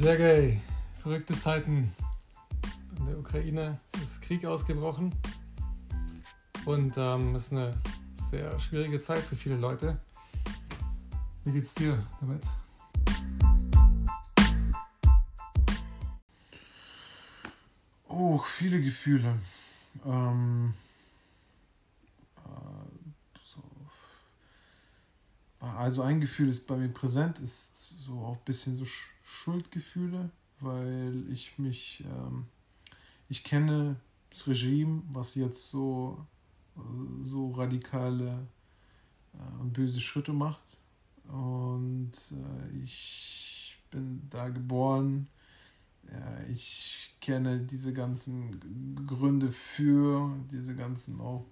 Sergej, verrückte Zeiten. In der Ukraine ist Krieg ausgebrochen und ähm, ist eine sehr schwierige Zeit für viele Leute. Wie geht's dir damit? Oh, viele Gefühle. Ähm, also ein Gefühl ist bei mir präsent, ist so auch ein bisschen so Schuldgefühle, weil ich mich, ähm, ich kenne das Regime, was jetzt so, äh, so radikale äh, und böse Schritte macht. Und äh, ich bin da geboren. Ja, ich kenne diese ganzen Gründe für, diese ganzen auch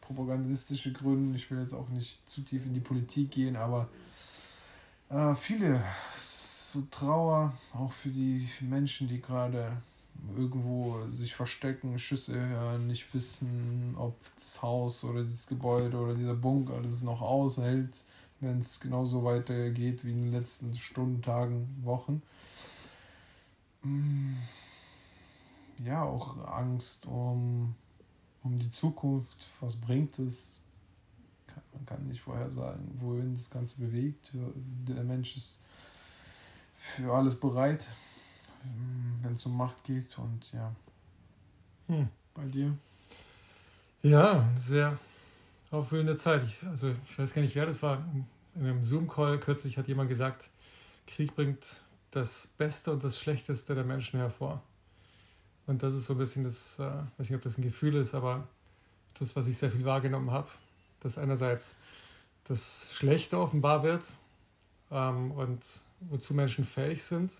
propagandistische Gründe. Ich will jetzt auch nicht zu tief in die Politik gehen, aber äh, viele so Trauer, auch für die Menschen, die gerade irgendwo sich verstecken, Schüsse hören, nicht wissen, ob das Haus oder das Gebäude oder dieser Bunker das noch aushält, wenn es genauso weitergeht wie in den letzten Stunden, Tagen, Wochen. Mm. Ja, auch Angst um um die Zukunft, was bringt es? Man kann nicht vorher sagen, wohin das Ganze bewegt. Der Mensch ist für alles bereit, wenn es um Macht geht und ja. Hm. Bei dir? Ja, sehr aufwühlende Zeit. Ich, also ich weiß gar nicht, wer das war. In einem Zoom-Call kürzlich hat jemand gesagt, Krieg bringt das Beste und das Schlechteste der Menschen hervor. Und das ist so ein bisschen das, äh, weiß nicht, ob das ein Gefühl ist, aber das, was ich sehr viel wahrgenommen habe, dass einerseits das Schlechte offenbar wird ähm, und wozu Menschen fähig sind,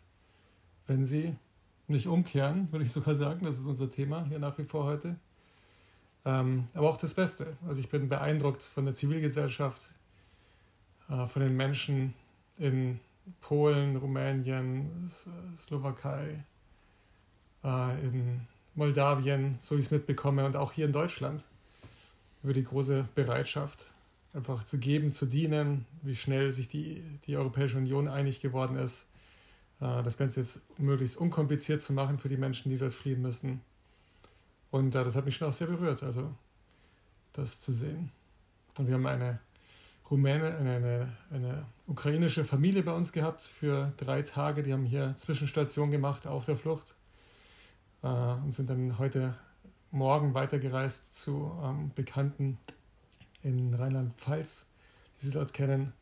wenn sie nicht umkehren, würde ich sogar sagen, das ist unser Thema hier nach wie vor heute. Ähm, aber auch das Beste. Also ich bin beeindruckt von der Zivilgesellschaft, äh, von den Menschen in Polen, Rumänien, Slowakei, äh, in Moldawien, so ich es mitbekomme, und auch hier in Deutschland, über die große Bereitschaft, einfach zu geben, zu dienen, wie schnell sich die, die Europäische Union einig geworden ist, äh, das Ganze jetzt möglichst unkompliziert zu machen für die Menschen, die dort fliehen müssen. Und äh, das hat mich schon auch sehr berührt, also das zu sehen. Und wir haben eine Rumäne, eine, eine, eine ukrainische Familie bei uns gehabt für drei Tage. Die haben hier Zwischenstation gemacht auf der Flucht äh, und sind dann heute Morgen weitergereist zu ähm, Bekannten in Rheinland-Pfalz, die sie dort kennen.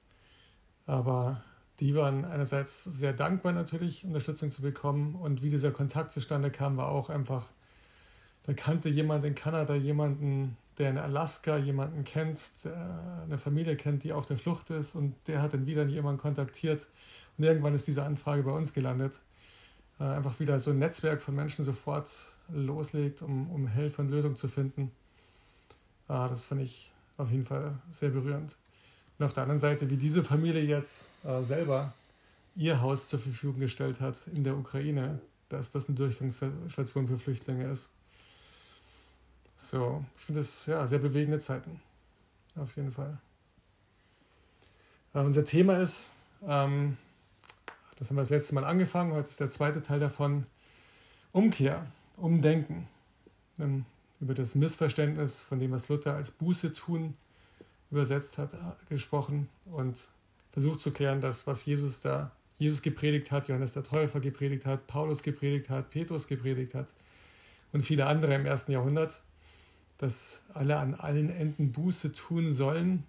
Aber die waren einerseits sehr dankbar natürlich, Unterstützung zu bekommen. Und wie dieser Kontakt zustande kam, war auch einfach, da kannte jemand in Kanada jemanden, der in Alaska jemanden kennt, der eine Familie kennt, die auf der Flucht ist. Und der hat dann wieder jemanden kontaktiert. Und irgendwann ist diese Anfrage bei uns gelandet. Äh, einfach wieder so ein Netzwerk von Menschen sofort loslegt, um, um Hilfe und Lösung zu finden. Äh, das fand ich auf jeden Fall sehr berührend. Und auf der anderen Seite, wie diese Familie jetzt äh, selber ihr Haus zur Verfügung gestellt hat in der Ukraine, dass das eine Durchgangsstation für Flüchtlinge ist. So, ich finde das ja sehr bewegende Zeiten. Auf jeden Fall. Äh, unser Thema ist ähm, das haben wir das letzte Mal angefangen. Heute ist der zweite Teil davon. Umkehr, Umdenken. Dann über das Missverständnis von dem, was Luther als Buße tun übersetzt hat, gesprochen und versucht zu klären, dass was Jesus da, Jesus gepredigt hat, Johannes der Täufer gepredigt hat, Paulus gepredigt hat, Petrus gepredigt hat und viele andere im ersten Jahrhundert, dass alle an allen Enden Buße tun sollen,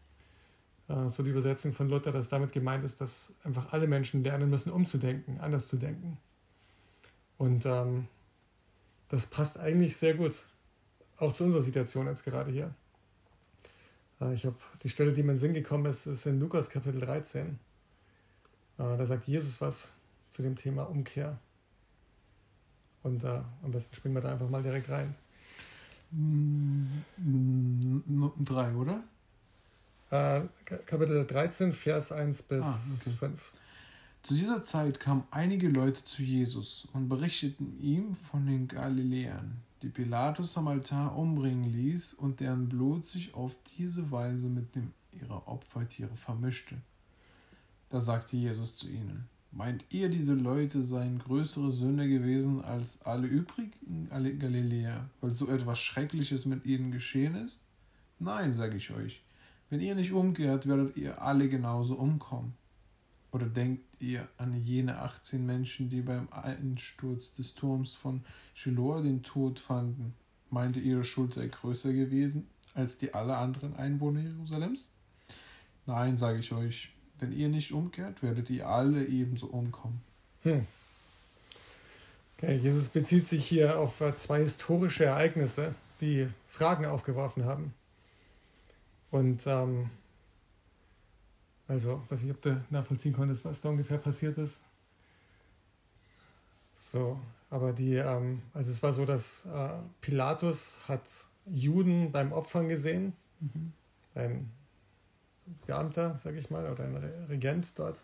äh, so die Übersetzung von Luther, dass damit gemeint ist, dass einfach alle Menschen lernen müssen, umzudenken, anders zu denken. Und ähm, das passt eigentlich sehr gut, auch zu unserer Situation jetzt gerade hier. Äh, ich habe die Stelle, die mir in den Sinn gekommen ist, ist in Lukas Kapitel 13. Äh, da sagt Jesus was zu dem Thema Umkehr. Und äh, am besten springen wir da einfach mal direkt rein. Drei, oder? Äh, Kapitel 13, Vers 1 bis ah, okay. 5. Zu dieser Zeit kamen einige Leute zu Jesus und berichteten ihm von den Galiläern, die Pilatus am Altar umbringen ließ und deren Blut sich auf diese Weise mit dem ihrer Opfertiere vermischte. Da sagte Jesus zu ihnen: Meint ihr, diese Leute seien größere Sünder gewesen als alle übrigen Galiläer, weil so etwas Schreckliches mit ihnen geschehen ist? Nein, sage ich euch. Wenn ihr nicht umkehrt, werdet ihr alle genauso umkommen. Oder denkt ihr an jene 18 Menschen, die beim Einsturz des Turms von Shiloh den Tod fanden? Meint ihr, ihre Schuld sei größer gewesen als die aller anderen Einwohner Jerusalems? Nein, sage ich euch, wenn ihr nicht umkehrt, werdet ihr alle ebenso umkommen. Hm. Okay, Jesus bezieht sich hier auf äh, zwei historische Ereignisse, die Fragen aufgeworfen haben. Und ähm, also, weiß ich, ob du nachvollziehen konntest, was da ungefähr passiert ist. So, aber die, ähm, also es war so, dass äh, Pilatus hat Juden beim Opfern gesehen, mhm. beim Beamter, sag ich mal, oder ein Regent dort.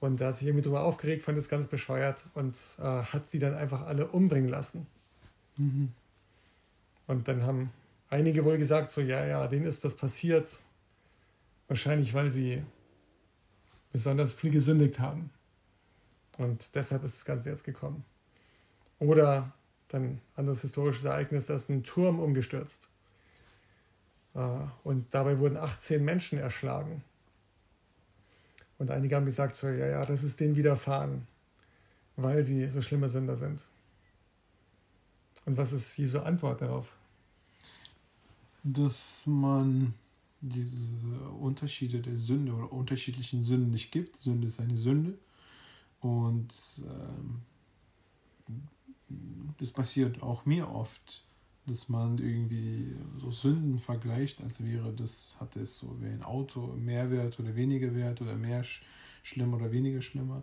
Und der hat sich irgendwie darüber aufgeregt, fand es ganz bescheuert und äh, hat sie dann einfach alle umbringen lassen. Mhm. Und dann haben einige wohl gesagt, so, ja, ja, denen ist das passiert. Wahrscheinlich, weil sie besonders viel gesündigt haben. Und deshalb ist das Ganze jetzt gekommen. Oder dann anderes historisches Ereignis, da ist ein Turm umgestürzt. Äh, und dabei wurden 18 Menschen erschlagen. Und einige haben gesagt, so, ja, ja, das ist denen widerfahren, weil sie so schlimme Sünder sind. Und was ist Jesu Antwort darauf? Dass man diese Unterschiede der Sünde oder unterschiedlichen Sünden nicht gibt. Sünde ist eine Sünde. Und ähm, das passiert auch mir oft dass man irgendwie so Sünden vergleicht, als wäre das, hat es so wie ein Auto mehr Wert oder weniger Wert oder mehr sch schlimm oder weniger schlimmer.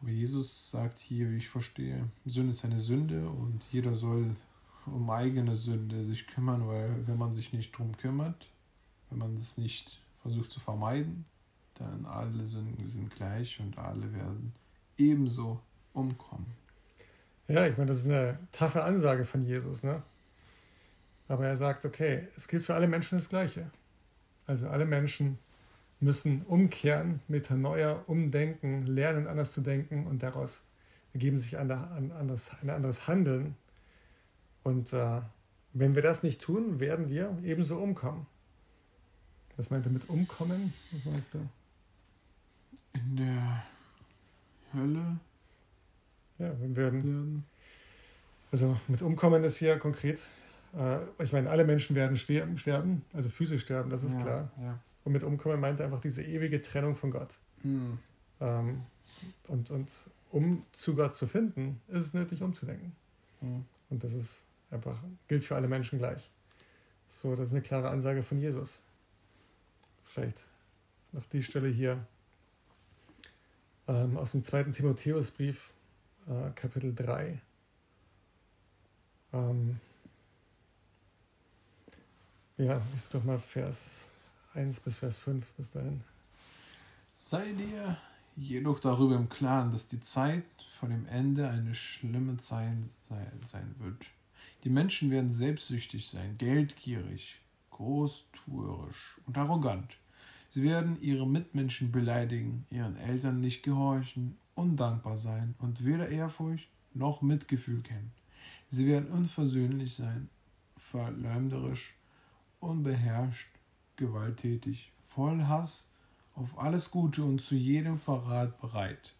Aber Jesus sagt hier, wie ich verstehe, Sünde ist eine Sünde und jeder soll um eigene Sünde sich kümmern, weil wenn man sich nicht drum kümmert, wenn man es nicht versucht zu vermeiden, dann alle Sünden sind gleich und alle werden ebenso umkommen. Ja, ich meine, das ist eine taffe Ansage von Jesus, ne? Aber er sagt, okay, es gilt für alle Menschen das Gleiche. Also alle Menschen müssen umkehren, Metanoia, umdenken, lernen, anders zu denken und daraus ergeben sich ein anderes, ein anderes Handeln. Und äh, wenn wir das nicht tun, werden wir ebenso umkommen. Was meint er mit umkommen? Was meinst du? In der Hölle. Ja, wir werden. Also mit umkommen ist hier konkret äh, ich meine, alle Menschen werden sterben, also physisch sterben, das ist ja, klar. Ja. Und mit Umkommen meint er einfach diese ewige Trennung von Gott. Hm. Ähm, und, und um zu Gott zu finden, ist es nötig, umzudenken. Hm. Und das ist einfach, gilt für alle Menschen gleich. So, das ist eine klare Ansage von Jesus. Vielleicht noch die Stelle hier ähm, aus dem zweiten Timotheusbrief, äh, Kapitel 3. Ähm, ja, liest doch mal Vers 1 bis Vers 5 bis dahin. Sei dir jedoch darüber im Klaren, dass die Zeit vor dem Ende eine schlimme Zeit sein wird. Die Menschen werden selbstsüchtig sein, geldgierig, großtuerisch und arrogant. Sie werden ihre Mitmenschen beleidigen, ihren Eltern nicht gehorchen, undankbar sein und weder Ehrfurcht noch Mitgefühl kennen. Sie werden unversöhnlich sein, verleumderisch, unbeherrscht, gewalttätig, voll Hass auf alles Gute und zu jedem Verrat bereit.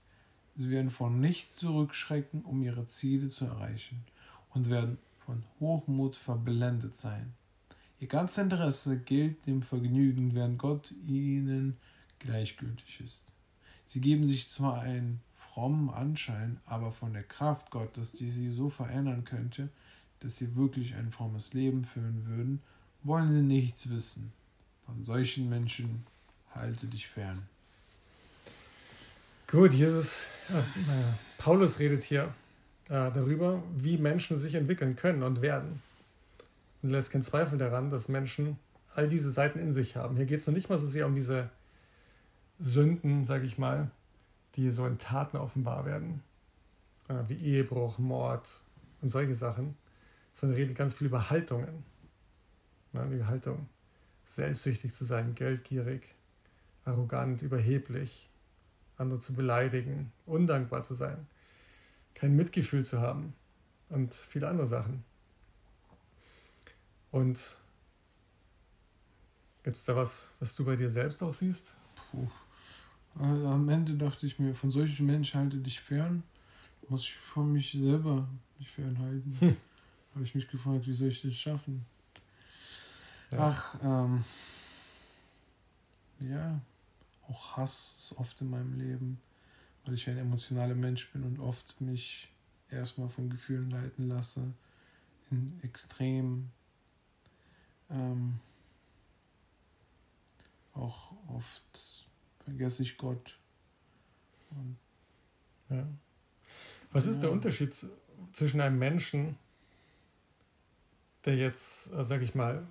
Sie werden von nichts zurückschrecken, um ihre Ziele zu erreichen und werden von Hochmut verblendet sein. Ihr ganzes Interesse gilt dem Vergnügen, während Gott ihnen gleichgültig ist. Sie geben sich zwar einen frommen Anschein, aber von der Kraft Gottes, die sie so verändern könnte, dass sie wirklich ein frommes Leben führen würden, wollen sie nichts wissen. Von solchen Menschen halte dich fern. Gut, Jesus, äh, Paulus redet hier äh, darüber, wie Menschen sich entwickeln können und werden. Und lässt keinen Zweifel daran, dass Menschen all diese Seiten in sich haben. Hier geht es noch nicht mal so sehr um diese Sünden, sage ich mal, die so in Taten offenbar werden, äh, wie Ehebruch, Mord und solche Sachen, sondern redet ganz viel über Haltungen. Ne, die Haltung, selbstsüchtig zu sein, geldgierig, arrogant, überheblich, andere zu beleidigen, undankbar zu sein, kein Mitgefühl zu haben und viele andere Sachen. Und gibt es da was, was du bei dir selbst auch siehst? Puh. Also am Ende dachte ich mir, von solchen Menschen halte dich fern, muss ich von mich selber mich fernhalten. Hm. Habe ich mich gefragt, wie soll ich das schaffen? Ja. Ach, ähm, ja, auch Hass ist oft in meinem Leben, weil ich ein emotionaler Mensch bin und oft mich erstmal von Gefühlen leiten lasse, in extrem ähm, auch oft vergesse ich Gott. Und, ja. Was ist ja. der Unterschied zwischen einem Menschen, der jetzt, äh, sag ich mal,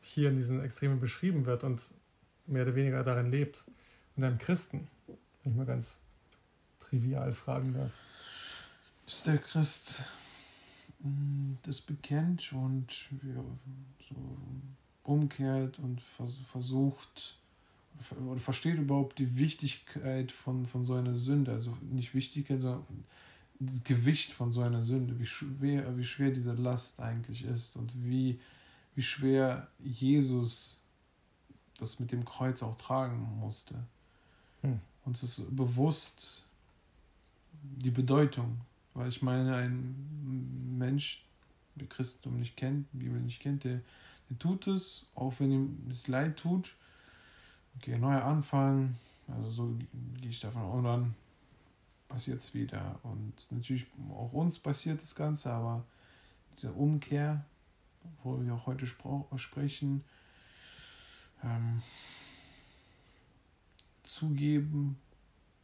hier in diesen Extremen beschrieben wird und mehr oder weniger darin lebt, und einem Christen, wenn ich mal ganz trivial fragen darf? Ist der Christ das bekennt und so umkehrt und versucht oder versteht überhaupt die Wichtigkeit von, von so einer Sünde, also nicht Wichtigkeit, sondern das Gewicht von so einer Sünde, wie schwer, wie schwer diese Last eigentlich ist und wie, wie schwer Jesus das mit dem Kreuz auch tragen musste. Hm. Uns ist bewusst die Bedeutung, weil ich meine, ein Mensch, der Christentum nicht kennt, die Bibel nicht kennt, der, der tut es, auch wenn ihm das leid tut. Okay, neuer Anfang, also so gehe ich davon aus, dann passiert es wieder. Und natürlich auch uns passiert das Ganze, aber diese Umkehr, wo wir auch heute sprechen, ähm, zugeben,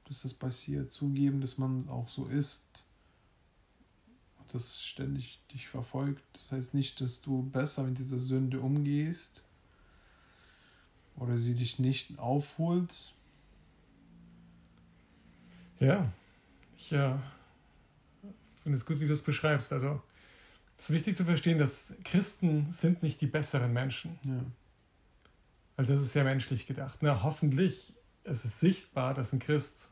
dass das passiert, zugeben, dass man auch so ist, das ständig dich verfolgt. Das heißt nicht, dass du besser mit dieser Sünde umgehst oder sie dich nicht aufholt. Ja, ich äh, finde es gut, wie du es beschreibst. Also es ist wichtig zu verstehen, dass Christen sind nicht die besseren Menschen. Ja. Weil das ist sehr menschlich gedacht. Na, hoffentlich ist es sichtbar, dass ein Christ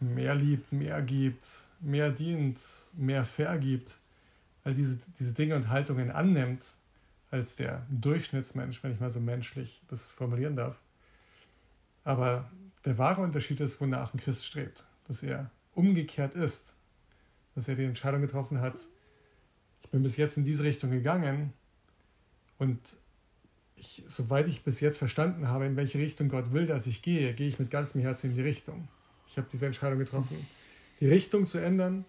mehr liebt, mehr gibt, mehr dient, mehr vergibt, weil diese, diese Dinge und Haltungen annimmt, als der Durchschnittsmensch, wenn ich mal so menschlich das formulieren darf. Aber der wahre Unterschied ist, wonach ein Christ strebt, dass er umgekehrt ist, dass er die Entscheidung getroffen hat, ich bin bis jetzt in diese Richtung gegangen und ich, soweit ich bis jetzt verstanden habe, in welche Richtung Gott will, dass ich gehe, gehe ich mit ganzem Herzen in die Richtung. Ich habe diese Entscheidung getroffen, die Richtung zu ändern.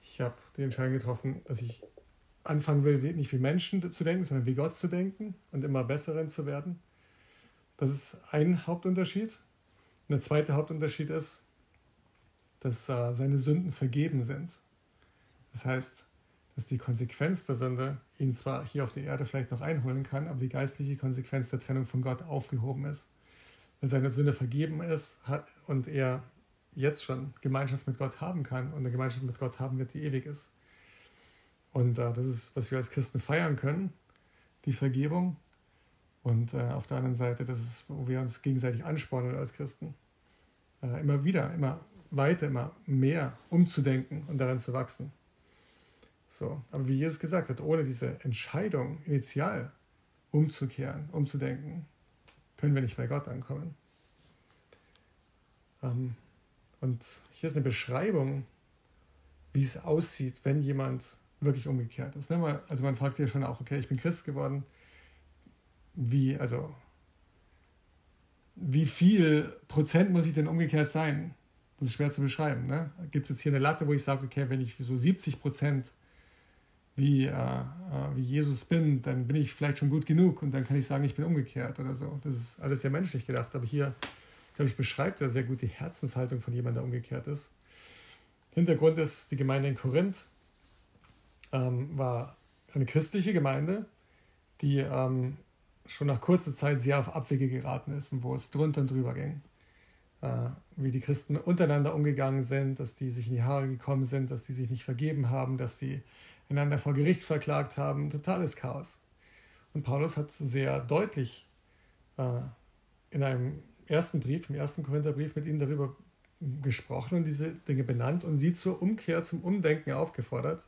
Ich habe die Entscheidung getroffen, dass ich anfangen will, nicht wie Menschen zu denken, sondern wie Gott zu denken und immer besseren zu werden. Das ist ein Hauptunterschied. Und der zweite Hauptunterschied ist, dass äh, seine Sünden vergeben sind. Das heißt, dass die Konsequenz der Sünde ihn zwar hier auf der Erde vielleicht noch einholen kann, aber die geistliche Konsequenz der Trennung von Gott aufgehoben ist. Weil seine Sünde vergeben ist und er jetzt schon Gemeinschaft mit Gott haben kann und eine Gemeinschaft mit Gott haben wird, die ewig ist. Und äh, das ist, was wir als Christen feiern können, die Vergebung. Und äh, auf der anderen Seite, das ist, wo wir uns gegenseitig anspornen als Christen. Äh, immer wieder, immer weiter, immer mehr umzudenken und daran zu wachsen. So, aber wie Jesus gesagt hat, ohne diese Entscheidung initial umzukehren, umzudenken, können wir nicht bei Gott ankommen. Ähm, und hier ist eine Beschreibung, wie es aussieht, wenn jemand wirklich umgekehrt ist. Ne? Also man fragt sich ja schon auch, okay, ich bin Christ geworden. Wie, also, wie viel Prozent muss ich denn umgekehrt sein? Das ist schwer zu beschreiben. Ne? Gibt es jetzt hier eine Latte, wo ich sage, okay, wenn ich so 70 Prozent wie, äh, äh, wie Jesus bin, dann bin ich vielleicht schon gut genug und dann kann ich sagen, ich bin umgekehrt oder so. Das ist alles sehr menschlich gedacht. Aber hier glaube ich, beschreibt er sehr gut die Herzenshaltung von jemandem, der umgekehrt ist. Hintergrund ist, die Gemeinde in Korinth ähm, war eine christliche Gemeinde, die ähm, schon nach kurzer Zeit sehr auf Abwege geraten ist und wo es drunter und drüber ging. Äh, wie die Christen untereinander umgegangen sind, dass die sich in die Haare gekommen sind, dass die sich nicht vergeben haben, dass die einander vor Gericht verklagt haben. Totales Chaos. Und Paulus hat sehr deutlich äh, in einem ersten Brief, im ersten Korintherbrief mit ihnen darüber gesprochen und diese Dinge benannt und sie zur Umkehr, zum Umdenken aufgefordert.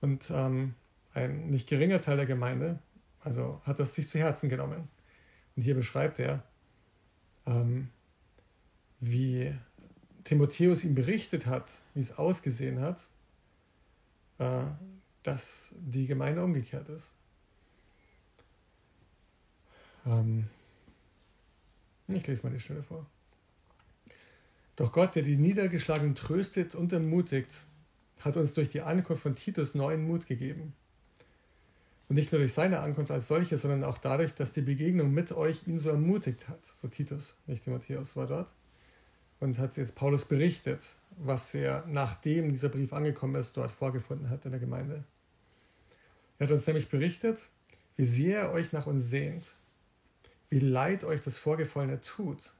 Und ähm, ein nicht geringer Teil der Gemeinde, also hat das sich zu Herzen genommen. Und hier beschreibt er, ähm, wie Timotheus ihm berichtet hat, wie es ausgesehen hat, äh, dass die Gemeinde umgekehrt ist. Ähm, ich lese mal die Stelle vor. Doch Gott, der die Niedergeschlagenen tröstet und ermutigt, hat uns durch die Ankunft von Titus neuen Mut gegeben. Und nicht nur durch seine Ankunft als solche, sondern auch dadurch, dass die Begegnung mit euch ihn so ermutigt hat. So Titus, nicht Timotheus war dort. Und hat jetzt Paulus berichtet, was er, nachdem dieser Brief angekommen ist, dort vorgefunden hat in der Gemeinde. Er hat uns nämlich berichtet, wie sehr er euch nach uns sehnt, wie leid euch das Vorgefallene tut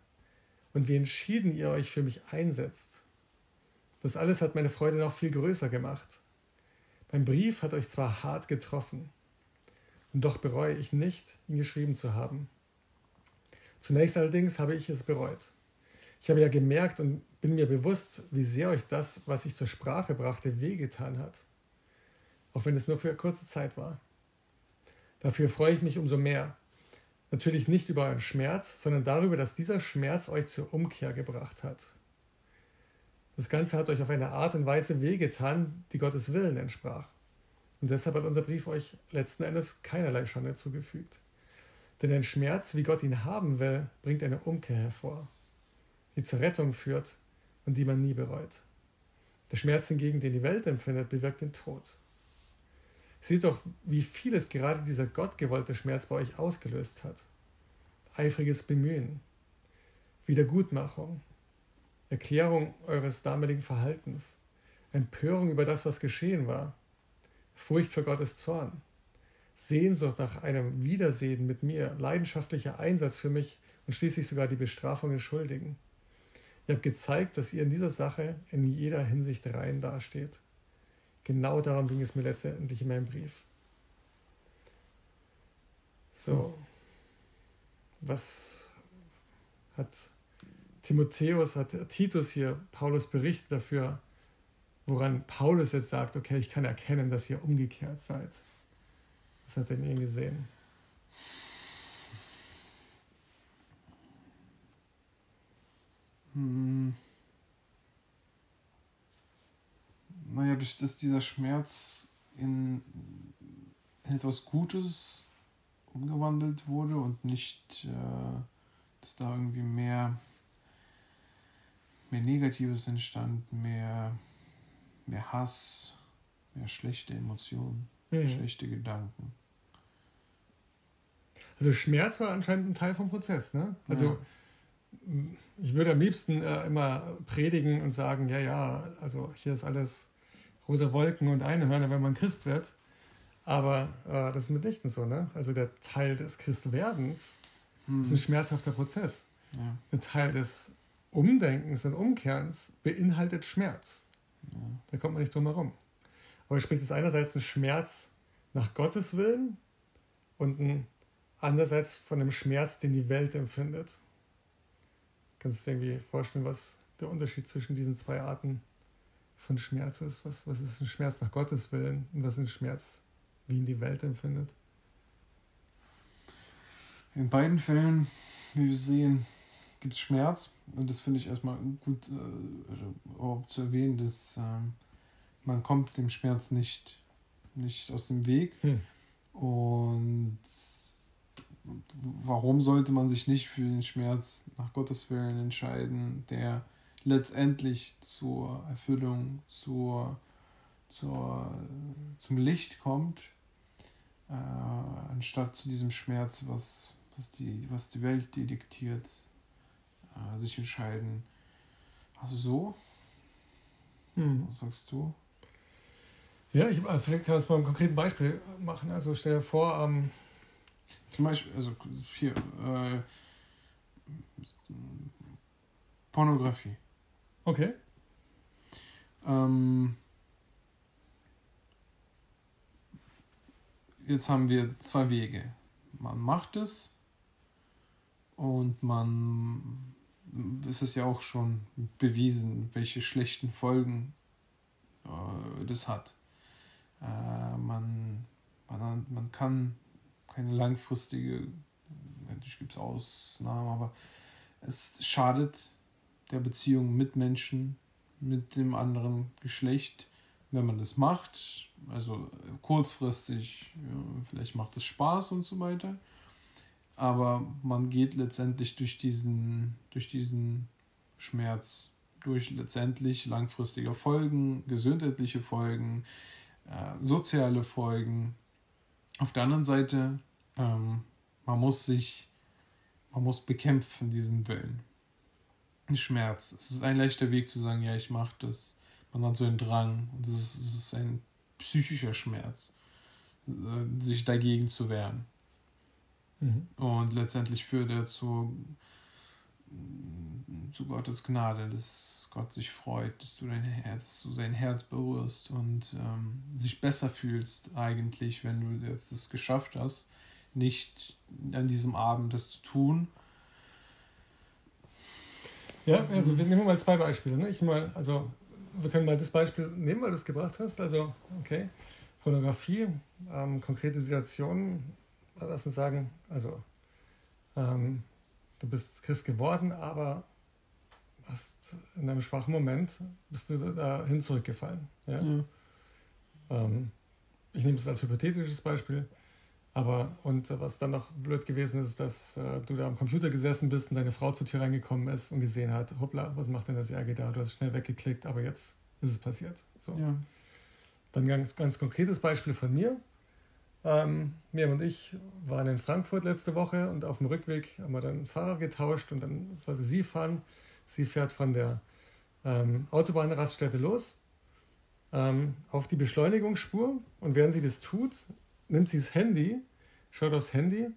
und wie entschieden ihr euch für mich einsetzt. Das alles hat meine Freude noch viel größer gemacht. Mein Brief hat euch zwar hart getroffen, und doch bereue ich nicht, ihn geschrieben zu haben. Zunächst allerdings habe ich es bereut. Ich habe ja gemerkt und bin mir bewusst, wie sehr euch das, was ich zur Sprache brachte, wehgetan hat. Auch wenn es nur für kurze Zeit war. Dafür freue ich mich umso mehr. Natürlich nicht über euren Schmerz, sondern darüber, dass dieser Schmerz euch zur Umkehr gebracht hat. Das Ganze hat euch auf eine Art und Weise wehgetan, die Gottes Willen entsprach. Und deshalb hat unser Brief euch letzten Endes keinerlei Schande zugefügt. Denn ein Schmerz, wie Gott ihn haben will, bringt eine Umkehr hervor, die zur Rettung führt und die man nie bereut. Der Schmerz hingegen, den die Welt empfindet, bewirkt den Tod. Seht doch, wie vieles gerade dieser gottgewollte Schmerz bei euch ausgelöst hat. Eifriges Bemühen, Wiedergutmachung, Erklärung eures damaligen Verhaltens, Empörung über das, was geschehen war, Furcht vor Gottes Zorn, Sehnsucht nach einem Wiedersehen mit mir, leidenschaftlicher Einsatz für mich und schließlich sogar die Bestrafung des Schuldigen. Ihr habt gezeigt, dass ihr in dieser Sache in jeder Hinsicht rein dasteht. Genau darum ging es mir letztendlich in meinem Brief. So, was hat Timotheus, hat Titus hier Paulus berichtet dafür, woran Paulus jetzt sagt, okay, ich kann erkennen, dass ihr umgekehrt seid. Was hat er denn ihr gesehen? Hm. Naja, dass, dass dieser Schmerz in, in, etwas Gutes umgewandelt wurde und nicht, äh, dass da irgendwie mehr, mehr Negatives entstand, mehr mehr Hass, mehr schlechte Emotionen, mhm. schlechte Gedanken. Also Schmerz war anscheinend ein Teil vom Prozess, ne? Also ja. ich würde am liebsten äh, immer predigen und sagen, ja, ja, also hier ist alles rosa Wolken und Einhörner, wenn man Christ wird. Aber äh, das ist mitnichten so, ne? Also der Teil des Christwerdens mhm. ist ein schmerzhafter Prozess. Ja. Der Teil des Umdenkens und Umkehrens beinhaltet Schmerz. Da kommt man nicht drum herum. Aber er spricht es einerseits einen Schmerz nach Gottes Willen und ein, andererseits von einem Schmerz, den die Welt empfindet. Kannst du dir irgendwie vorstellen, was der Unterschied zwischen diesen zwei Arten von Schmerz ist? Was, was ist ein Schmerz nach Gottes Willen und was ist ein Schmerz, wie ihn die Welt empfindet? In beiden Fällen, wie wir sehen, gibt es Schmerz. Und das finde ich erstmal gut äh, zu erwähnen, dass äh, man kommt dem Schmerz nicht, nicht aus dem Weg. Hm. Und warum sollte man sich nicht für den Schmerz nach Gottes Willen entscheiden, der letztendlich zur Erfüllung, zur, zur, zum Licht kommt, äh, anstatt zu diesem Schmerz, was, was, die, was die Welt diktiert, äh, sich entscheiden. Also so? Hm. Was sagst du? Ja, ich, äh, vielleicht kann es mal ein konkreten Beispiel machen. Also stell dir vor, ähm, zum Beispiel, also hier, äh, Pornografie. Okay. Ähm, jetzt haben wir zwei Wege. Man macht es und man ist es ja auch schon bewiesen, welche schlechten Folgen äh, das hat. Äh, man, man, man kann keine langfristige, natürlich gibt es Ausnahmen, aber es schadet der Beziehung mit Menschen, mit dem anderen Geschlecht, wenn man das macht. Also kurzfristig, ja, vielleicht macht es Spaß und so weiter. Aber man geht letztendlich durch diesen, durch diesen Schmerz, durch letztendlich langfristige Folgen, gesundheitliche Folgen, äh, soziale Folgen. Auf der anderen Seite, ähm, man muss sich, man muss bekämpfen diesen Willen. Schmerz. Es ist ein leichter Weg zu sagen, ja, ich mache das. Man hat so einen Drang. Und es ist, es ist ein psychischer Schmerz, äh, sich dagegen zu wehren. Mhm. Und letztendlich führt er zu, zu Gottes Gnade, dass Gott sich freut, dass du dein Herz, dass du sein Herz berührst und ähm, sich besser fühlst eigentlich, wenn du jetzt das geschafft hast, nicht an diesem Abend das zu tun, ja, also wir nehmen mal zwei Beispiele. Ne? Ich mal, also wir können mal das Beispiel nehmen, weil du es gebracht hast. Also, okay, Pornografie, ähm, konkrete Situationen, lass uns sagen, also ähm, du bist Christ geworden, aber hast in einem schwachen Moment bist du dahin zurückgefallen. Ja? ja. Ähm, ich nehme es als hypothetisches Beispiel. Aber und was dann noch blöd gewesen ist, dass äh, du da am Computer gesessen bist und deine Frau zur Tür reingekommen ist und gesehen hat, hoppla, was macht denn das RG da? Du hast schnell weggeklickt, aber jetzt ist es passiert. So. Ja. Dann ganz, ganz konkretes Beispiel von mir. Ähm, Miriam und ich waren in Frankfurt letzte Woche und auf dem Rückweg haben wir dann Fahrer getauscht und dann sollte sie fahren. Sie fährt von der ähm, Autobahnraststätte los ähm, auf die Beschleunigungsspur und während sie das tut, nimmt sie das Handy, schaut aufs Handy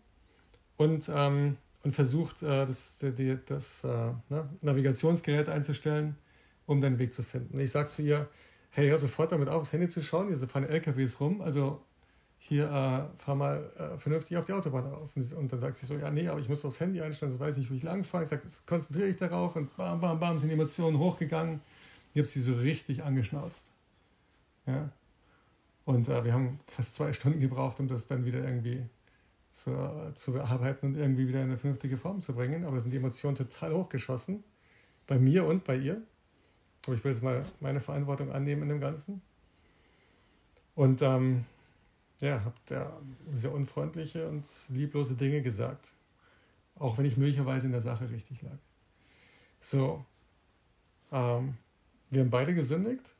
und, ähm, und versucht, äh, das, die, das äh, ne, Navigationsgerät einzustellen, um den Weg zu finden. Ich sage zu ihr, hey, hör sofort damit auf, aufs Handy zu schauen, hier fahren LKWs rum, also hier äh, fahr mal äh, vernünftig auf die Autobahn rauf. Und dann sagt sie so, ja, nee, aber ich muss das Handy einstellen, das weiß nicht, wo ich lang fahre. Ich sage, konzentriere dich darauf und bam, bam, bam, sind die Emotionen hochgegangen. Ich habe sie so richtig angeschnauzt. Ja. Und äh, wir haben fast zwei Stunden gebraucht, um das dann wieder irgendwie zu, äh, zu bearbeiten und irgendwie wieder in eine vernünftige Form zu bringen. Aber da sind die Emotionen total hochgeschossen. Bei mir und bei ihr. Aber ich will jetzt mal meine Verantwortung annehmen in dem Ganzen. Und ähm, ja, habt ja sehr unfreundliche und lieblose Dinge gesagt. Auch wenn ich möglicherweise in der Sache richtig lag. So, ähm, wir haben beide gesündigt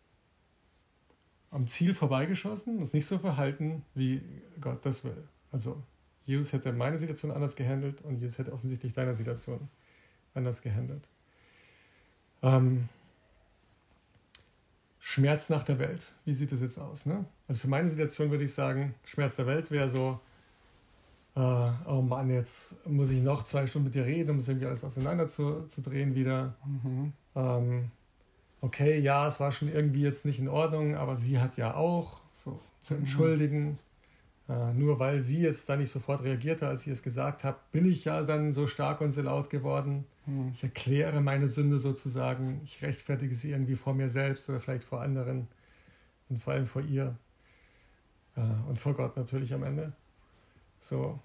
am Ziel vorbeigeschossen, uns nicht so verhalten, wie Gott das will. Also Jesus hätte meine Situation anders gehandelt und Jesus hätte offensichtlich deine Situation anders gehandelt. Ähm, Schmerz nach der Welt, wie sieht das jetzt aus? Ne? Also für meine Situation würde ich sagen, Schmerz der Welt wäre so, äh, oh Mann, jetzt muss ich noch zwei Stunden mit dir reden, um es irgendwie alles auseinander zu, zu drehen wieder. Mhm. Ähm, okay, ja, es war schon irgendwie jetzt nicht in Ordnung, aber sie hat ja auch so zu mhm. entschuldigen. Mhm. Äh, nur weil sie jetzt da nicht sofort reagierte, als ich es gesagt habe, bin ich ja dann so stark und so laut geworden. Mhm. Ich erkläre meine Sünde sozusagen. Ich rechtfertige sie irgendwie vor mir selbst oder vielleicht vor anderen und vor allem vor ihr äh, und vor Gott natürlich am Ende. So,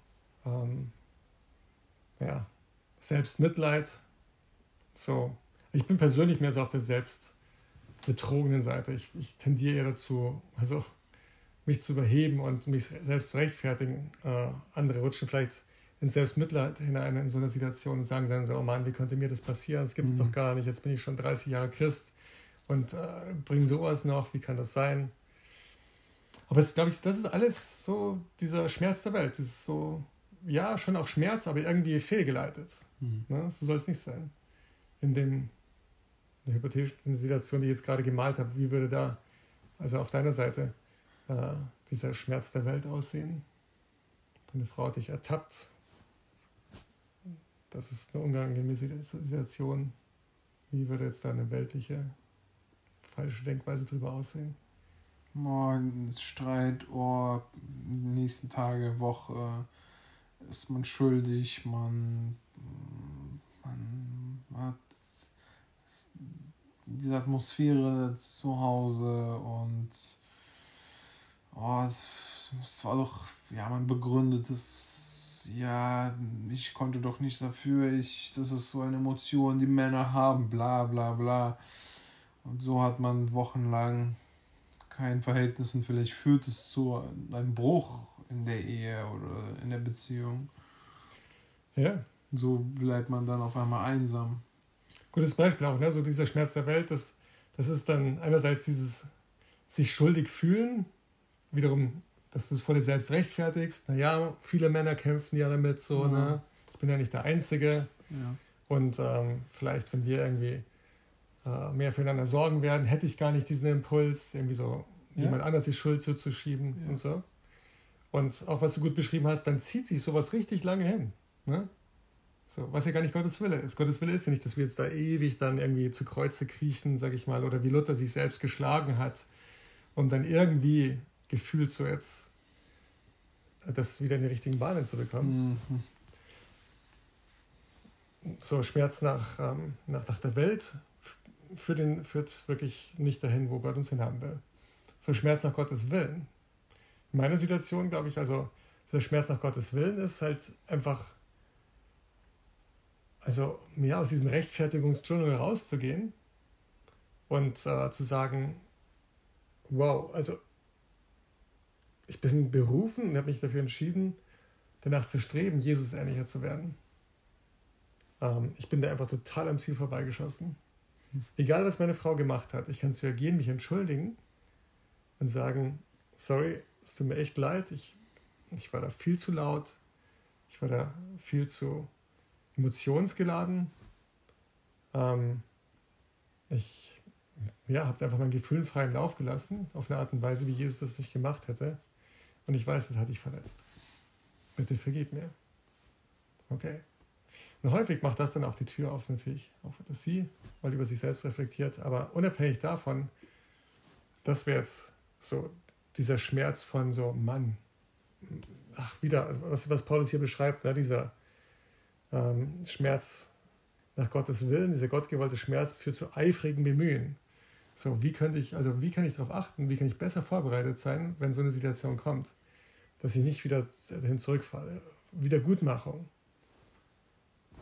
ähm, ja, Selbstmitleid. So, ich bin persönlich mehr so auf der selbstbetrogenen Seite. Ich, ich tendiere eher dazu, also mich zu überheben und mich selbst zu rechtfertigen. Äh, andere rutschen vielleicht ins Selbstmitleid hinein in so eine Situation und sagen dann so, oh Mann, wie könnte mir das passieren? Das gibt es mhm. doch gar nicht. Jetzt bin ich schon 30 Jahre Christ und äh, bringe sowas noch. Wie kann das sein? Aber es glaube ich, das ist alles so dieser Schmerz der Welt. Das ist so, ja, schon auch Schmerz, aber irgendwie fehlgeleitet. Mhm. Ne? So soll es nicht sein. In dem eine hypothetische Situation, die ich jetzt gerade gemalt habe, wie würde da, also auf deiner Seite, äh, dieser Schmerz der Welt aussehen? Deine Frau hat dich ertappt. Das ist eine unangenehme Situation. Wie würde jetzt da eine weltliche, falsche Denkweise drüber aussehen? Morgen Streit, oh, nächsten Tage, Woche ist man schuldig, man, man hat diese Atmosphäre zu Hause und oh, es, es war doch, ja, man begründet es, ja, ich konnte doch nicht dafür, ich, das ist so eine Emotion, die Männer haben, bla bla bla. Und so hat man wochenlang kein Verhältnis und vielleicht führt es zu einem Bruch in der Ehe oder in der Beziehung. Ja. So bleibt man dann auf einmal einsam. Gutes Beispiel auch, ne? So dieser Schmerz der Welt, das, das ist dann einerseits dieses sich schuldig fühlen, wiederum, dass du es vor dir selbst rechtfertigst. Naja, viele Männer kämpfen ja damit, so, mhm. ne? Ich bin ja nicht der Einzige. Ja. Und ähm, vielleicht, wenn wir irgendwie äh, mehr füreinander sorgen werden, hätte ich gar nicht diesen Impuls, irgendwie so ja. jemand anders die Schuld zuzuschieben ja. und so. Und auch was du gut beschrieben hast, dann zieht sich sowas richtig lange hin. Ne? So, was ja gar nicht Gottes Wille ist. Gottes Wille ist ja nicht, dass wir jetzt da ewig dann irgendwie zu Kreuze kriechen, sag ich mal, oder wie Luther sich selbst geschlagen hat, um dann irgendwie gefühlt so jetzt das wieder in die richtigen Bahnen zu bekommen. Mhm. So Schmerz nach, ähm, nach, nach der Welt für den, führt wirklich nicht dahin, wo Gott uns hinhaben will. So Schmerz nach Gottes Willen. In meiner Situation glaube ich, also der Schmerz nach Gottes Willen ist halt einfach also mehr aus diesem Rechtfertigungsdschungel rauszugehen und äh, zu sagen, wow, also ich bin berufen und habe mich dafür entschieden, danach zu streben, Jesus ähnlicher zu werden. Ähm, ich bin da einfach total am Ziel vorbeigeschossen. Egal, was meine Frau gemacht hat, ich kann zu ihr gehen, mich entschuldigen und sagen, sorry, es tut mir echt leid, ich, ich war da viel zu laut, ich war da viel zu emotionsgeladen. Ähm, ich ja, habe einfach mein Gefühl freien Lauf gelassen, auf eine Art und Weise, wie Jesus das nicht gemacht hätte. Und ich weiß, das hat dich verletzt. Bitte vergib mir. Okay. Und häufig macht das dann auch die Tür auf, natürlich, auch dass sie mal über sich selbst reflektiert. Aber unabhängig davon, das wäre jetzt so dieser Schmerz von so, Mann, ach, wieder, was, was Paulus hier beschreibt, ne, dieser ähm, Schmerz nach Gottes Willen, dieser gottgewollte Schmerz führt zu eifrigen Bemühen. So, wie könnte ich, also wie kann ich darauf achten, wie kann ich besser vorbereitet sein, wenn so eine Situation kommt, dass ich nicht wieder dahin zurückfalle. Wiedergutmachung.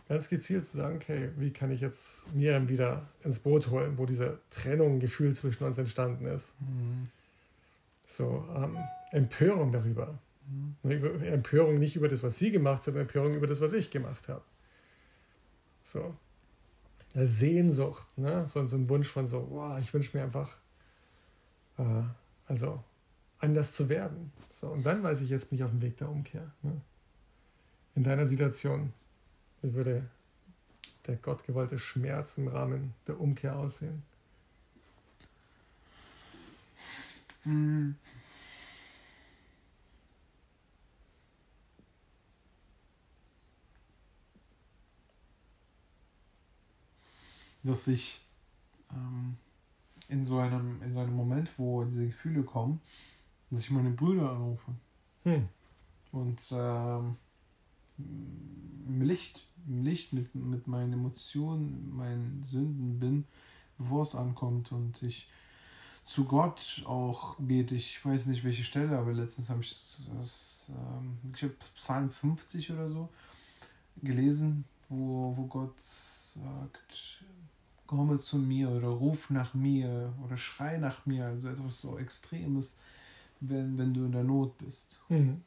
Ganz gezielt zu sagen, okay, wie kann ich jetzt Miriam wieder ins Boot holen, wo diese Trennung, Gefühl zwischen uns entstanden ist. Mhm. So, ähm, Empörung darüber. Mhm. Empörung nicht über das, was sie gemacht hat, sondern Empörung über das, was ich gemacht habe. So. Sehnsucht, ne? so, so ein Wunsch von so, boah, ich wünsche mir einfach, äh, also anders zu werden. So, und dann weiß ich jetzt, bin ich auf dem Weg der Umkehr. Ne? In deiner Situation, wie würde der gottgewollte Schmerz im Rahmen der Umkehr aussehen? Mhm. Dass ich ähm, in, so einem, in so einem Moment, wo diese Gefühle kommen, dass ich meine Brüder anrufe. Hm. Und ähm, im Licht, im Licht mit, mit meinen Emotionen, meinen Sünden bin, bevor es ankommt. Und ich zu Gott auch bete. Ich weiß nicht, welche Stelle, aber letztens habe ich das, ähm, ich habe Psalm 50 oder so gelesen, wo, wo Gott sagt, komme zu mir oder ruf nach mir oder schrei nach mir, also etwas so Extremes, wenn, wenn du in der Not bist. Mhm.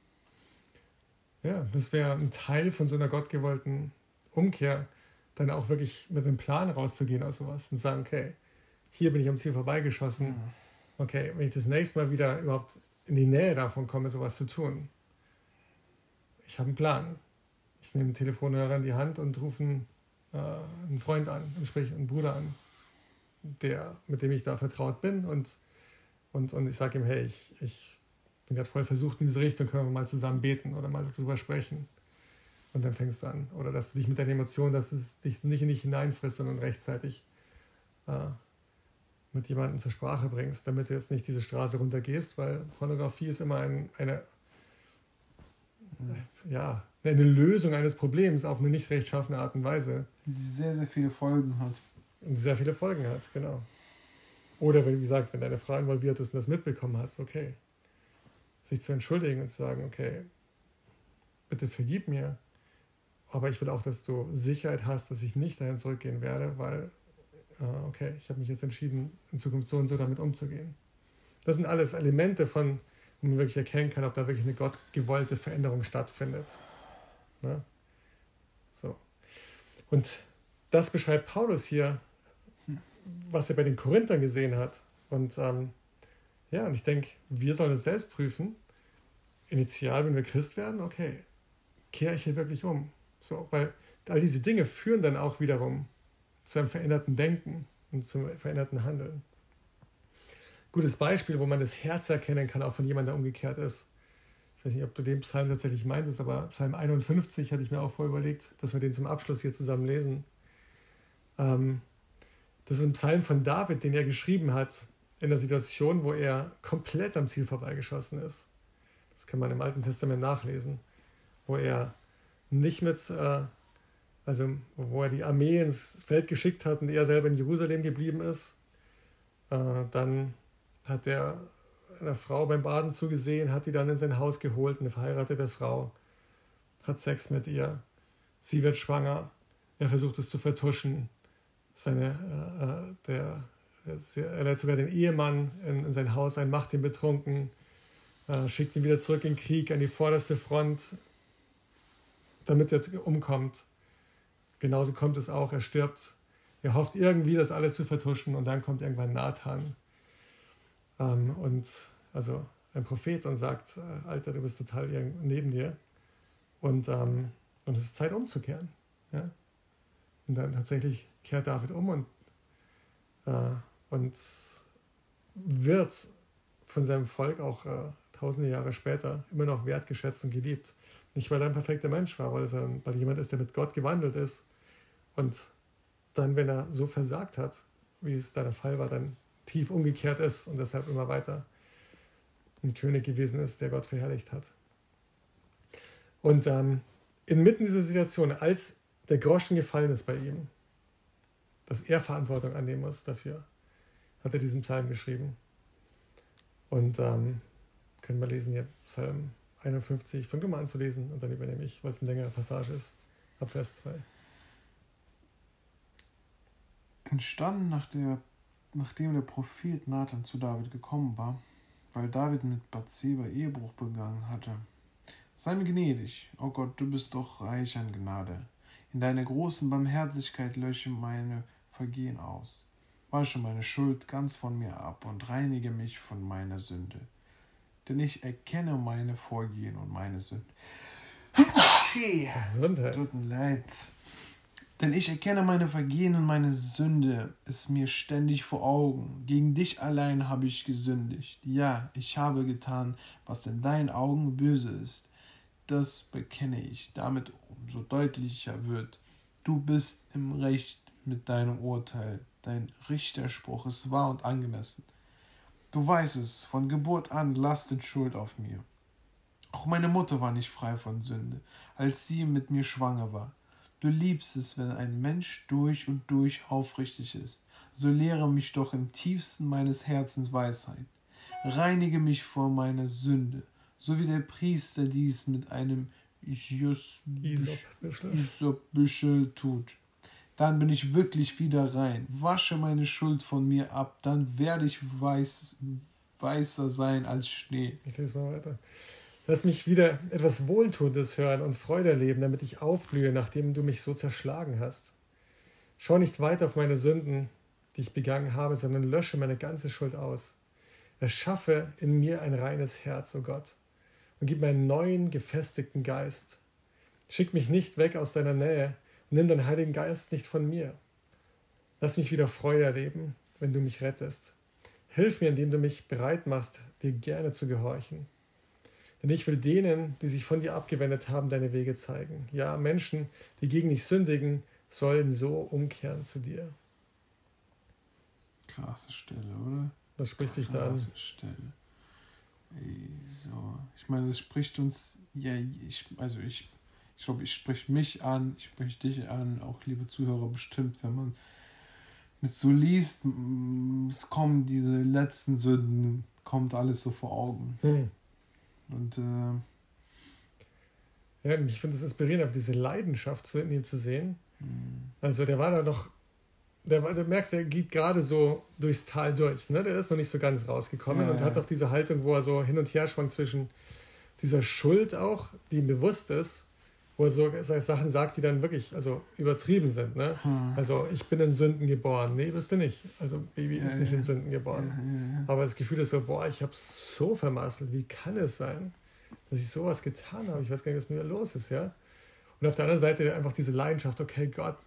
Ja, das wäre ein Teil von so einer gottgewollten Umkehr, dann auch wirklich mit dem Plan rauszugehen aus sowas und sagen, okay, hier bin ich am Ziel vorbeigeschossen. Mhm. Okay, wenn ich das nächste Mal wieder überhaupt in die Nähe davon komme, sowas zu tun, ich habe einen Plan. Ich nehme den Telefonhörer in die Hand und rufe einen äh, einen Freund an, sprich einen Bruder an, der, mit dem ich da vertraut bin und, und, und ich sage ihm, hey, ich, ich bin gerade voll versucht in diese Richtung, können wir mal zusammen beten oder mal darüber sprechen. Und dann fängst du an. Oder dass du dich mit deinen Emotionen, dass es dich nicht in dich hineinfrisst, sondern rechtzeitig äh, mit jemandem zur Sprache bringst, damit du jetzt nicht diese Straße runtergehst, weil Pornografie ist immer ein, eine, ja, eine Lösung eines Problems auf eine nicht rechtschaffene Art und Weise. Die sehr, sehr viele Folgen hat. Und sehr viele Folgen hat, genau. Oder wie gesagt, wenn deine Frau involviert ist und das mitbekommen hat, okay. Sich zu entschuldigen und zu sagen, okay, bitte vergib mir, aber ich will auch, dass du Sicherheit hast, dass ich nicht dahin zurückgehen werde, weil, äh, okay, ich habe mich jetzt entschieden, in Zukunft so und so damit umzugehen. Das sind alles Elemente von, man wirklich erkennen kann, ob da wirklich eine gottgewollte Veränderung stattfindet. Ne? So. Und das beschreibt Paulus hier, was er bei den Korinthern gesehen hat. Und ähm, ja, und ich denke, wir sollen uns selbst prüfen. Initial, wenn wir Christ werden, okay, kehre ich hier wirklich um? So, weil all diese Dinge führen dann auch wiederum zu einem veränderten Denken und zum veränderten Handeln. Gutes Beispiel, wo man das Herz erkennen kann, auch von jemandem, der umgekehrt ist. Ich weiß nicht, ob du den Psalm tatsächlich meintest, aber Psalm 51 hatte ich mir auch vorher überlegt, dass wir den zum Abschluss hier zusammen lesen. Ähm, das ist ein Psalm von David, den er geschrieben hat in der Situation, wo er komplett am Ziel vorbeigeschossen ist. Das kann man im Alten Testament nachlesen, wo er nicht mit, äh, also wo er die Armee ins Feld geschickt hat und er selber in Jerusalem geblieben ist. Äh, dann hat er einer Frau beim Baden zugesehen, hat die dann in sein Haus geholt, eine verheiratete Frau, hat Sex mit ihr. Sie wird schwanger. Er versucht es zu vertuschen. Seine, äh, der, er lädt sogar den Ehemann in, in sein Haus ein, macht ihn betrunken, äh, schickt ihn wieder zurück in den Krieg, an die vorderste Front, damit er umkommt. Genauso kommt es auch, er stirbt. Er hofft irgendwie, das alles zu vertuschen und dann kommt irgendwann Nathan ähm, und also ein Prophet und sagt, äh, Alter, du bist total neben dir und, ähm, und es ist Zeit umzukehren. Ja? Und dann tatsächlich kehrt David um und, äh, und wird von seinem Volk auch äh, tausende Jahre später immer noch wertgeschätzt und geliebt. Nicht, weil er ein perfekter Mensch war, weil er weil jemand ist, der mit Gott gewandelt ist. Und dann, wenn er so versagt hat, wie es da der Fall war, dann tief umgekehrt ist und deshalb immer weiter ein König gewesen ist, der Gott verherrlicht hat. Und ähm, inmitten dieser Situation, als der Groschen gefallen ist bei ihm, dass er Verantwortung annehmen muss dafür, hat er diesen Psalm geschrieben. Und ähm, können wir lesen hier, Psalm 51. Fang mal an zu lesen und dann übernehme ich, weil es eine längere Passage ist. Ab Vers 2. Entstanden nach der, nachdem der Prophet Nathan zu David gekommen war, weil David mit Bathseba Ehebruch begangen hatte. Sei mir gnädig, o oh Gott, du bist doch reich an Gnade. In deiner großen Barmherzigkeit lösche meine Vergehen aus. Wasche meine Schuld ganz von mir ab und reinige mich von meiner Sünde denn ich erkenne meine Vorgehen und meine Sünden. Gesundheit. Tut mir leid. Denn ich erkenne meine Vergehen und meine Sünde ist mir ständig vor Augen. Gegen dich allein habe ich gesündigt. Ja, ich habe getan, was in deinen Augen böse ist. Das bekenne ich, damit umso deutlicher wird. Du bist im Recht mit deinem Urteil. Dein Richterspruch ist wahr und angemessen. Du weißt es, von Geburt an lastet Schuld auf mir. Auch meine Mutter war nicht frei von Sünde, als sie mit mir schwanger war. Du liebst es, wenn ein Mensch durch und durch aufrichtig ist. So lehre mich doch im tiefsten meines Herzens Weisheit. Reinige mich vor meiner Sünde, so wie der Priester dies mit einem Isopbüschel tut dann bin ich wirklich wieder rein. Wasche meine Schuld von mir ab, dann werde ich weiß, weißer sein als Schnee. Ich lese mal weiter. Lass mich wieder etwas Wohltuendes hören und Freude erleben, damit ich aufblühe, nachdem du mich so zerschlagen hast. Schau nicht weiter auf meine Sünden, die ich begangen habe, sondern lösche meine ganze Schuld aus. Erschaffe in mir ein reines Herz, o oh Gott, und gib mir einen neuen, gefestigten Geist. Schick mich nicht weg aus deiner Nähe, Nimm deinen Heiligen Geist nicht von mir. Lass mich wieder Freude erleben, wenn du mich rettest. Hilf mir, indem du mich bereit machst, dir gerne zu gehorchen. Denn ich will denen, die sich von dir abgewendet haben, deine Wege zeigen. Ja, Menschen, die gegen dich sündigen, sollen so umkehren zu dir. Krasse Stelle, oder? Was spricht dich da an? Krasse Stelle. So. Ich meine, das spricht uns, ja, ich, also ich ich glaube, ich spreche mich an, ich spreche dich an, auch liebe Zuhörer bestimmt, wenn man so liest, es kommen diese letzten Sünden, kommt alles so vor Augen. Hm. Und äh, ja, ich finde es inspirierend, diese Leidenschaft in ihm zu sehen. Hm. Also der war da noch, der, war, du merkst, der geht gerade so durchs Tal durch. Ne? Der ist noch nicht so ganz rausgekommen ja, und ja. hat noch diese Haltung, wo er so hin und her schwankt zwischen dieser Schuld auch, die ihm bewusst ist, wo er so Sachen sagt, die dann wirklich also übertrieben sind. Ne? Hm. Also ich bin in Sünden geboren. Nee, bist du nicht. Also Baby ja, ist nicht ja. in Sünden geboren. Ja, Aber das Gefühl ist so, boah, ich habe es so vermasselt. Wie kann es sein, dass ich sowas getan habe? Ich weiß gar nicht, was mit mir los ist, ja. Und auf der anderen Seite einfach diese Leidenschaft, okay, Gott,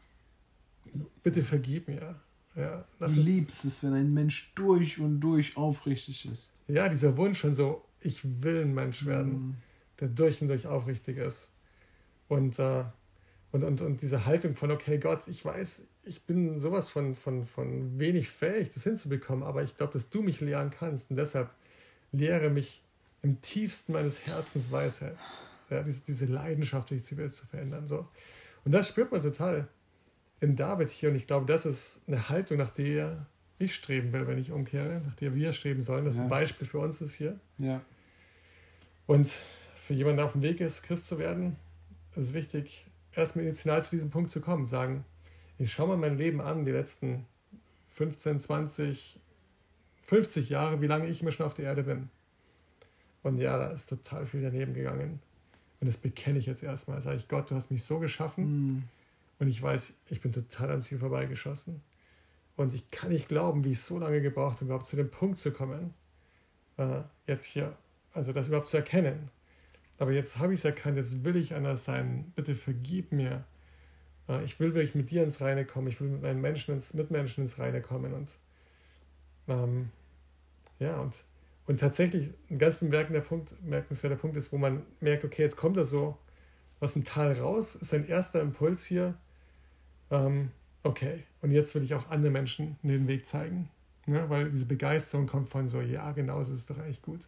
bitte vergib mir. Ja, du liebst es, wenn ein Mensch durch und durch aufrichtig ist. Ja, dieser Wunsch schon so, ich will ein Mensch werden, mhm. der durch und durch aufrichtig ist. Und, äh, und, und, und diese Haltung von, okay, Gott, ich weiß, ich bin sowas von, von, von wenig fähig, das hinzubekommen, aber ich glaube, dass du mich lehren kannst. Und deshalb lehre mich im tiefsten meines Herzens Weisheit. Ja, diese, diese Leidenschaft, die Welt zu verändern. So. Und das spürt man total in David hier. Und ich glaube, das ist eine Haltung, nach der ich streben will, wenn ich umkehre, nach der wir streben sollen. Das ja. ein Beispiel für uns ist hier. Ja. Und für jemanden, der auf dem Weg ist, Christ zu werden, es ist wichtig, erstmal initial zu diesem Punkt zu kommen, sagen, ich schaue mal mein Leben an, die letzten 15, 20, 50 Jahre, wie lange ich immer schon auf der Erde bin. Und ja, da ist total viel daneben gegangen. Und das bekenne ich jetzt erstmal. Sage ich, Gott, du hast mich so geschaffen. Mm. Und ich weiß, ich bin total am Ziel vorbeigeschossen. Und ich kann nicht glauben, wie ich so lange gebraucht habe, überhaupt zu dem Punkt zu kommen, äh, jetzt hier, also das überhaupt zu erkennen. Aber jetzt habe ich es erkannt, jetzt will ich anders sein. Bitte vergib mir. Ich will wirklich mit dir ins Reine kommen. Ich will mit meinen Menschen, ins, Mitmenschen ins Reine kommen. Und ähm, ja, und, und tatsächlich ein ganz bemerkenswerter Punkt, bemerkenswerter Punkt ist, wo man merkt, okay, jetzt kommt er so aus dem Tal raus, ist sein erster Impuls hier. Ähm, okay, und jetzt will ich auch anderen Menschen den Weg zeigen. Ne? Weil diese Begeisterung kommt von so, ja, genau, das ist doch eigentlich gut.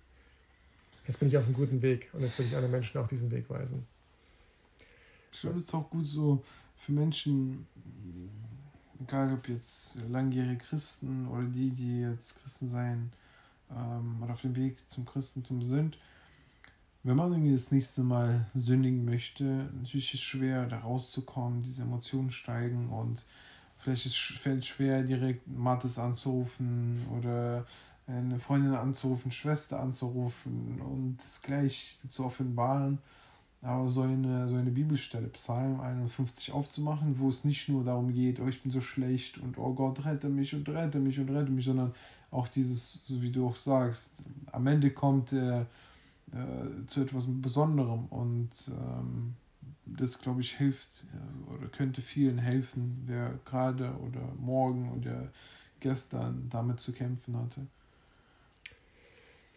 Jetzt bin ich auf einem guten Weg und jetzt will ich anderen Menschen auch diesen Weg weisen. Ich glaube, es ist auch gut so für Menschen, egal ob jetzt langjährige Christen oder die, die jetzt Christen sein ähm, oder auf dem Weg zum Christentum sind, wenn man irgendwie das nächste Mal sündigen möchte, natürlich ist es schwer, da rauszukommen, diese Emotionen steigen und vielleicht ist, fällt es schwer, direkt Mattes anzurufen oder eine Freundin anzurufen, Schwester anzurufen und das gleich zu offenbaren. Aber so eine, so eine Bibelstelle, Psalm 51 aufzumachen, wo es nicht nur darum geht, oh, ich bin so schlecht und oh Gott, rette mich und rette mich und rette mich, sondern auch dieses, so wie du auch sagst, am Ende kommt er äh, zu etwas Besonderem und ähm, das, glaube ich, hilft äh, oder könnte vielen helfen, wer gerade oder morgen oder gestern damit zu kämpfen hatte.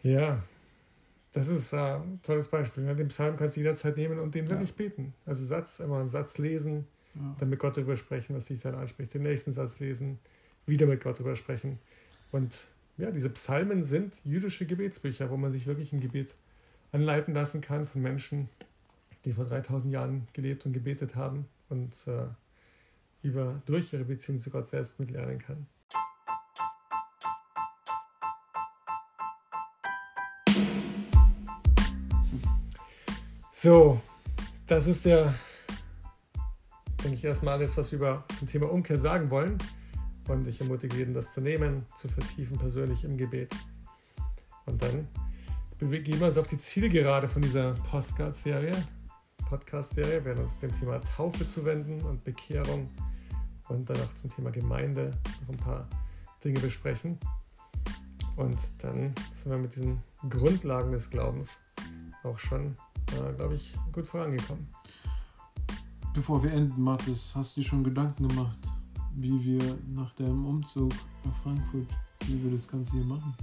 Ja, das ist äh, ein tolles Beispiel. Ne? Den Psalm kannst du jederzeit nehmen und den wirklich ja. beten. Also Satz, immer einen Satz lesen, ja. dann mit Gott darüber sprechen, was dich dann anspricht. Den nächsten Satz lesen, wieder mit Gott darüber sprechen. Und ja, diese Psalmen sind jüdische Gebetsbücher, wo man sich wirklich ein Gebet anleiten lassen kann von Menschen, die vor 3000 Jahren gelebt und gebetet haben und äh, über, durch ihre Beziehung zu Gott selbst mitlernen kann. So, das ist der, denke ich, erstmal alles, was wir über zum Thema Umkehr sagen wollen. Und ich ermutige jeden, das zu nehmen, zu vertiefen persönlich im Gebet. Und dann begeben wir uns auf die Zielgerade von dieser Podcast-Serie. Podcast-Serie werden uns dem Thema Taufe zuwenden und Bekehrung und dann auch zum Thema Gemeinde noch ein paar Dinge besprechen. Und dann sind wir mit diesen Grundlagen des Glaubens auch schon äh, glaube ich, gut vorangekommen. Bevor wir enden, Mathis, hast du dir schon Gedanken gemacht, wie wir nach deinem Umzug nach Frankfurt, wie wir das Ganze hier machen?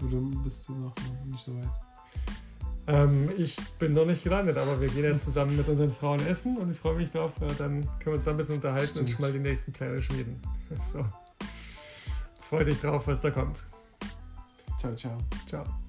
Oder bist du noch nicht so weit? Ähm, ich bin noch nicht gelandet, aber wir gehen jetzt zusammen mit unseren Frauen essen und ich freue mich drauf. Dann können wir uns da ein bisschen unterhalten Stimmt. und schon mal die nächsten Pläne schmieden. So. Freue dich drauf, was da kommt. Ciao, ciao. Ciao.